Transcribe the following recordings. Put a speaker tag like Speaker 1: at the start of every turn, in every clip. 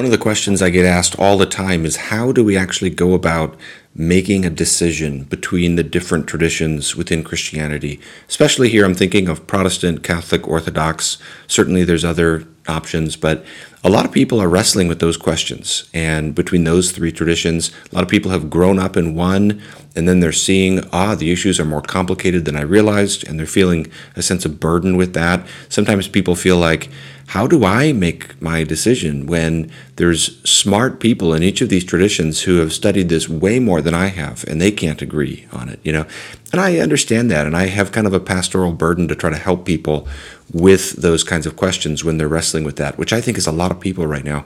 Speaker 1: One of the questions I get asked all the time is how do we actually go about making a decision between the different traditions within Christianity? Especially here, I'm thinking of Protestant, Catholic, Orthodox. Certainly, there's other options, but a lot of people are wrestling with those questions. And between those three traditions, a lot of people have grown up in one, and then they're seeing, ah, the issues are more complicated than I realized, and they're feeling a sense of burden with that. Sometimes people feel like, how do I make my decision when there's smart people in each of these traditions who have studied this way more than I have, and they can't agree on it, you know? And I understand that, and I have kind of a pastoral burden to try to help people with those kinds of questions when they're wrestling with that, which I think is a lot of people right now.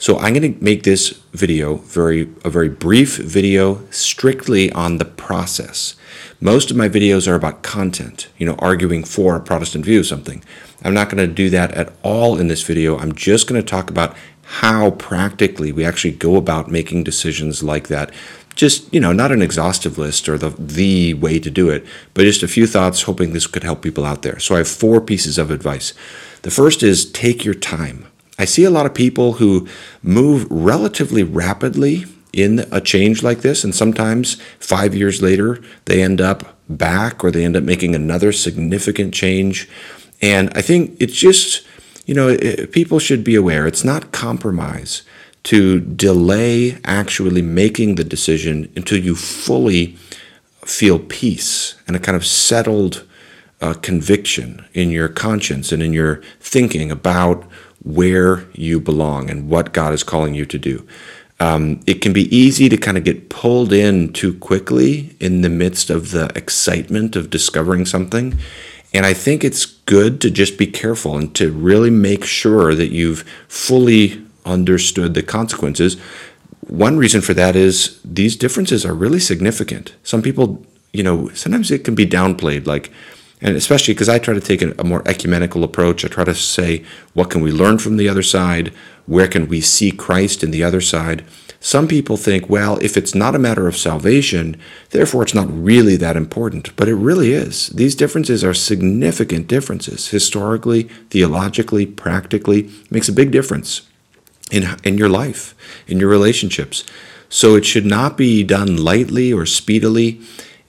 Speaker 1: So I'm going to make this video very a very brief video strictly on the process. Most of my videos are about content, you know, arguing for a Protestant view of something. I'm not going to do that at all in this video. I'm just going to talk about how practically we actually go about making decisions like that just you know not an exhaustive list or the the way to do it but just a few thoughts hoping this could help people out there so i have four pieces of advice the first is take your time i see a lot of people who move relatively rapidly in a change like this and sometimes 5 years later they end up back or they end up making another significant change. And i think it's just you know people should be aware it's not compromise to delay actually making the decision until you fully feel peace and a kind of settled uh, conviction in your conscience and in your thinking about where you belong and what God is calling you to do. Um, it can be easy to kind of get pulled in too quickly in the midst of the excitement of discovering something. And I think it's good to just be careful and to really make sure that you've fully understood the consequences. One reason for that is these differences are really significant. Some people, you know, sometimes it can be downplayed, like, and especially because I try to take a, more ecumenical approach. I try to say, what can we learn from the other side? Where can we see Christ in the other side? Some people think, well, if it's not a matter of salvation, therefore it's not really that important. But it really is. These differences are significant differences, historically, theologically, practically. It makes a big difference in, in your life, in your relationships. So it should not be done lightly or speedily.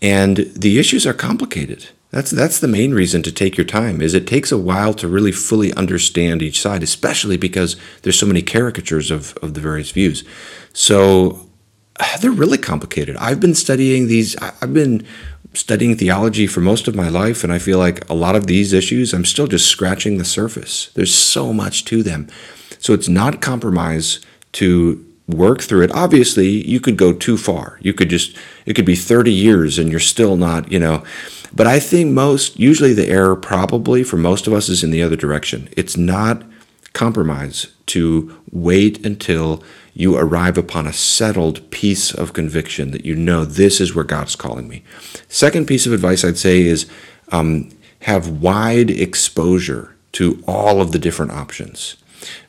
Speaker 1: And the issues are complicated. That's that's the main reason to take your time is it takes a while to really fully understand each side, especially because there's so many caricatures of, of the various views. So they're really complicated. I've been studying these I've been studying theology for most of my life and I feel like a lot of these issues I'm still just scratching the surface. There's so much to them. So it's not compromise to work through it. Obviously, you could go too far. You could just, it could be 30 years and you're still not, you know. But I think most, usually the error probably for most of us is in the other direction. It's not compromise to wait until you arrive upon a settled piece of conviction that you know this is where God's calling me. Second piece of advice I'd say is um, have wide exposure to all of the different options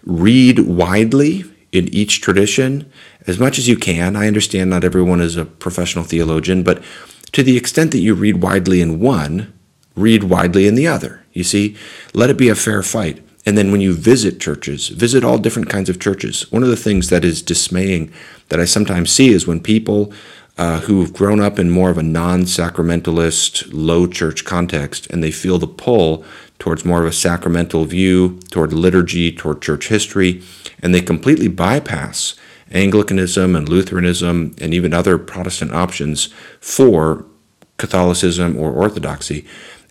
Speaker 1: read widely in each tradition as much as you can. I understand not everyone is a professional theologian, but to the extent that you read widely in one, read widely in the other. You see, let it be a fair fight. And then when you visit churches, visit all different kinds of churches. One of the things that is dismaying that I sometimes see is when people uh, who've grown up in more of a non sacramentalist, low church context, and they feel the pull towards more of a sacramental view, toward liturgy, toward church history, and they completely bypass Anglicanism and Lutheranism and even other Protestant options for Catholicism or Orthodoxy.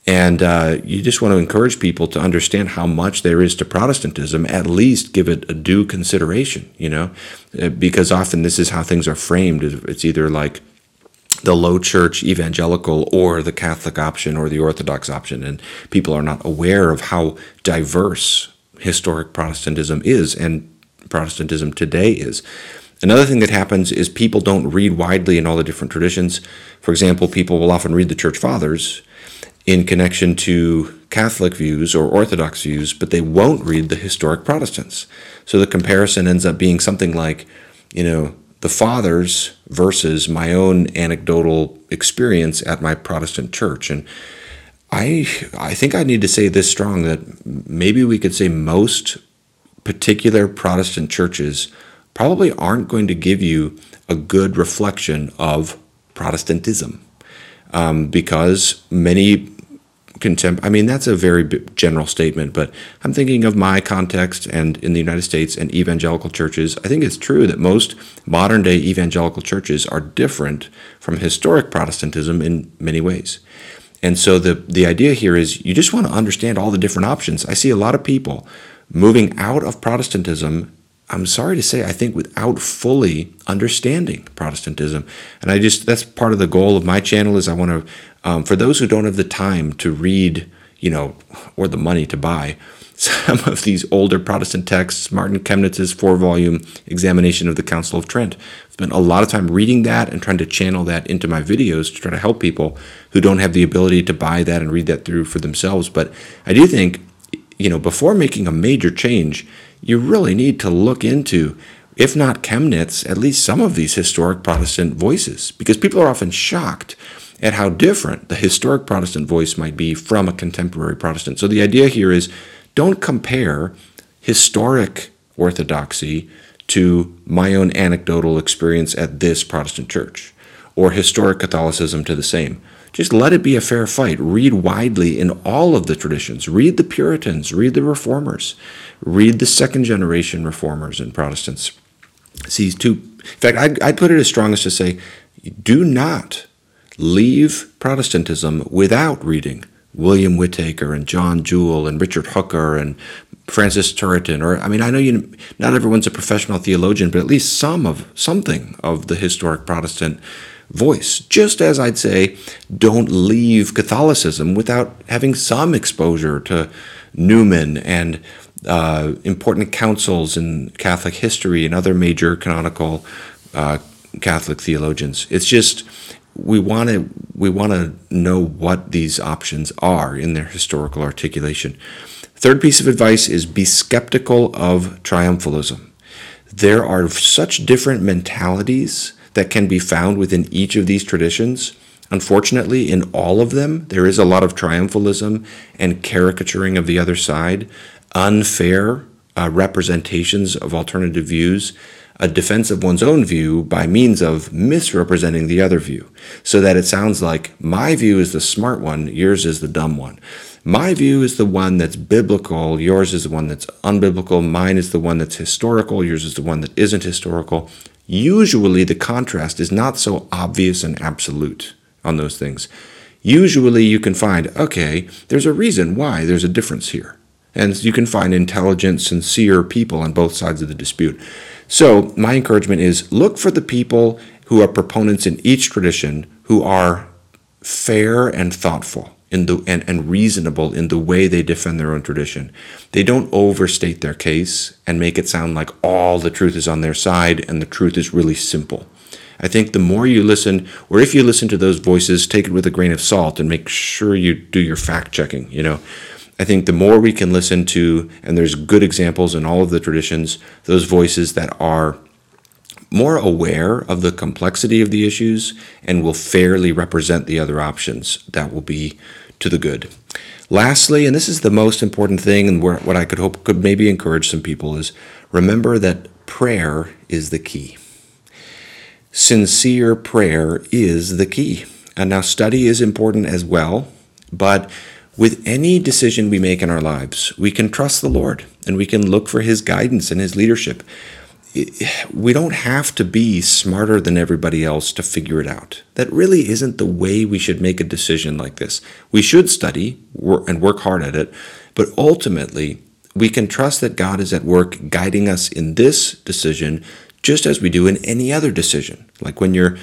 Speaker 1: And uh, you just want to encourage people to understand how much there is to Protestantism, at least give it a due consideration, you know, uh, because often this is how things are framed. It's either like the low church evangelical or the Catholic option or the Orthodox option. And people are not aware of how diverse historic Protestantism is and Protestantism today is. Another thing that happens is people don't read widely in all the different traditions. For example, people will often read the church fathers in connection to Catholic views or Orthodox views, but they won't read the historic Protestants. So the comparison ends up being something like, you know, the fathers versus my own anecdotal experience at my Protestant church. And I I think I need to say this strong that maybe we could say most particular Protestant churches probably aren't going to give you a good reflection of Protestantism um, because many contempt. I mean, that's a very general statement, but I'm thinking of my context and in the United States and evangelical churches. I think it's true that most modern day evangelical churches are different from historic Protestantism in many ways. And so the, the idea here is you just want to understand all the different options. I see a lot of people moving out of Protestantism I'm sorry to say, I think without fully understanding Protestantism. And I just, that's part of the goal of my channel is I want to, um, for those who don't have the time to read, you know, or the money to buy some of these older Protestant texts, Martin Chemnitz's four volume examination of the Council of Trent. I've spent a lot of time reading that and trying to channel that into my videos to try to help people who don't have the ability to buy that and read that through for themselves. But I do think, you know, before making a major change, you really need to look into, if not Chemnitz, at least some of these historic Protestant voices, because people are often shocked at how different the historic Protestant voice might be from a contemporary Protestant. So the idea here is don't compare historic orthodoxy to my own anecdotal experience at this Protestant church or historic Catholicism to the same. Just let it be a fair fight. Read widely in all of the traditions. Read the Puritans, read the Reformers, read the second generation Reformers and Protestants. See, two, in fact, I'd, I'd put it as strong as to say, do not leave Protestantism without reading William Whitaker and John Jewel and Richard Hooker and Francis Turretin, or I mean, I know you not everyone's a professional theologian, but at least some of something of the historic Protestant voice. Just as I'd say, don't leave Catholicism without having some exposure to Newman and uh, important councils in Catholic history and other major canonical uh, Catholic theologians. It's just we want to we want to know what these options are in their historical articulation. Third piece of advice is be skeptical of triumphalism. There are such different mentalities that can be found within each of these traditions. Unfortunately, in all of them, there is a lot of triumphalism and caricaturing of the other side, unfair uh, representations of alternative views, a defense of one's own view by means of misrepresenting the other view, so that it sounds like my view is the smart one, yours is the dumb one. My view is the one that's biblical, yours is the one that's unbiblical, mine is the one that's historical, yours is the one that isn't historical. Usually, the contrast is not so obvious and absolute on those things. Usually, you can find, okay, there's a reason why there's a difference here. And you can find intelligent, sincere people on both sides of the dispute. So, my encouragement is look for the people who are proponents in each tradition who are fair and thoughtful in the and, and reasonable in the way they defend their own tradition. They don't overstate their case and make it sound like all the truth is on their side and the truth is really simple. I think the more you listen, or if you listen to those voices, take it with a grain of salt and make sure you do your fact checking. You know, I think the more we can listen to, and there's good examples in all of the traditions, those voices that are more aware of the complexity of the issues and will fairly represent the other options. That will be to the good. Lastly, and this is the most important thing, and what I could hope could maybe encourage some people, is remember that prayer is the key. Sincere prayer is the key. And now, study is important as well, but with any decision we make in our lives, we can trust the Lord and we can look for His guidance and His leadership we don't have to be smarter than everybody else to figure it out. That really isn't the way we should make a decision like this. We should study and work hard at it, but ultimately, we can trust that God is at work guiding us in this decision just as we do in any other decision. Like when you're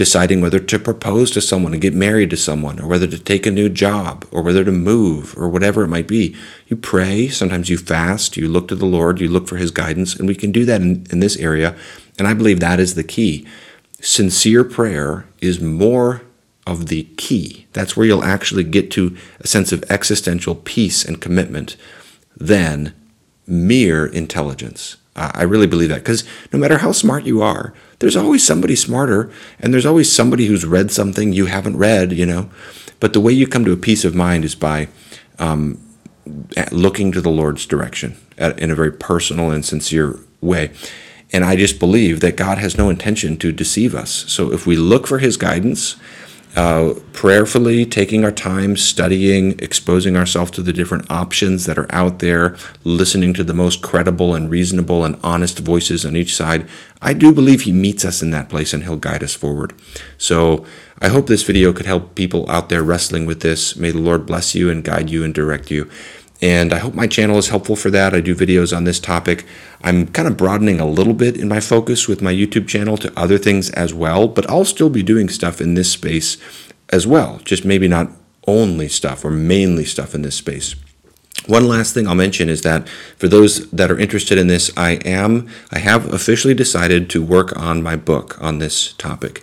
Speaker 1: deciding whether to propose to someone and get married to someone, or whether to take a new job, or whether to move, or whatever it might be. You pray, sometimes you fast, you look to the Lord, you look for His guidance, and we can do that in, in this area. And I believe that is the key. Sincere prayer is more of the key. That's where you'll actually get to a sense of existential peace and commitment than mere intelligence. I really believe that because no matter how smart you are, there's always somebody smarter and there's always somebody who's read something you haven't read, you know. But the way you come to a peace of mind is by um, looking to the Lord's direction in a very personal and sincere way. And I just believe that God has no intention to deceive us. So if we look for his guidance, uh, prayerfully taking our time, studying, exposing ourselves to the different options that are out there, listening to the most credible and reasonable and honest voices on each side, I do believe He meets us in that place and He'll guide us forward. So I hope this video could help people out there wrestling with this. May the Lord bless you and guide you and direct you. And I hope my channel is helpful for that. I do videos on this topic. I'm kind of broadening a little bit in my focus with my YouTube channel to other things as well, but I'll still be doing stuff in this space as well, just maybe not only stuff or mainly stuff in this space. One last thing I'll mention is that for those that are interested in this, I am I have officially decided to work on my book on this topic.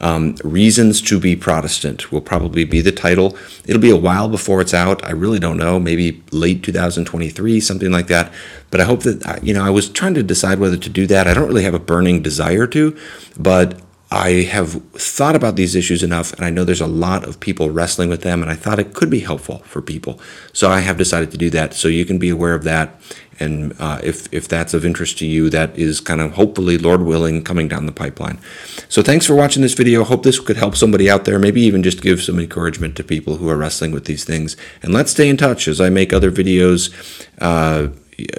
Speaker 1: Um, Reasons to be Protestant will probably be the title. It'll be a while before it's out. I really don't know, maybe late 2023, something like that. But I hope that, you know, I was trying to decide whether to do that. I don't really have a burning desire to, but I have thought about these issues enough, and I know there's a lot of people wrestling with them, and I thought it could be helpful for people. So I have decided to do that. So you can be aware of that. And uh, if, if that's of interest to you, that is kind of hopefully, Lord willing, coming down the pipeline. So thanks for watching this video. Hope this could help somebody out there, maybe even just give some encouragement to people who are wrestling with these things. And let's stay in touch as I make other videos. Uh,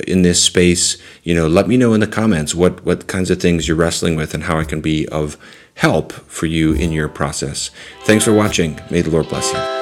Speaker 1: in this space, you know, let me know in the comments what what kinds of things you're wrestling with and how I can be of help for you in your process. Thanks for watching. May the Lord bless you.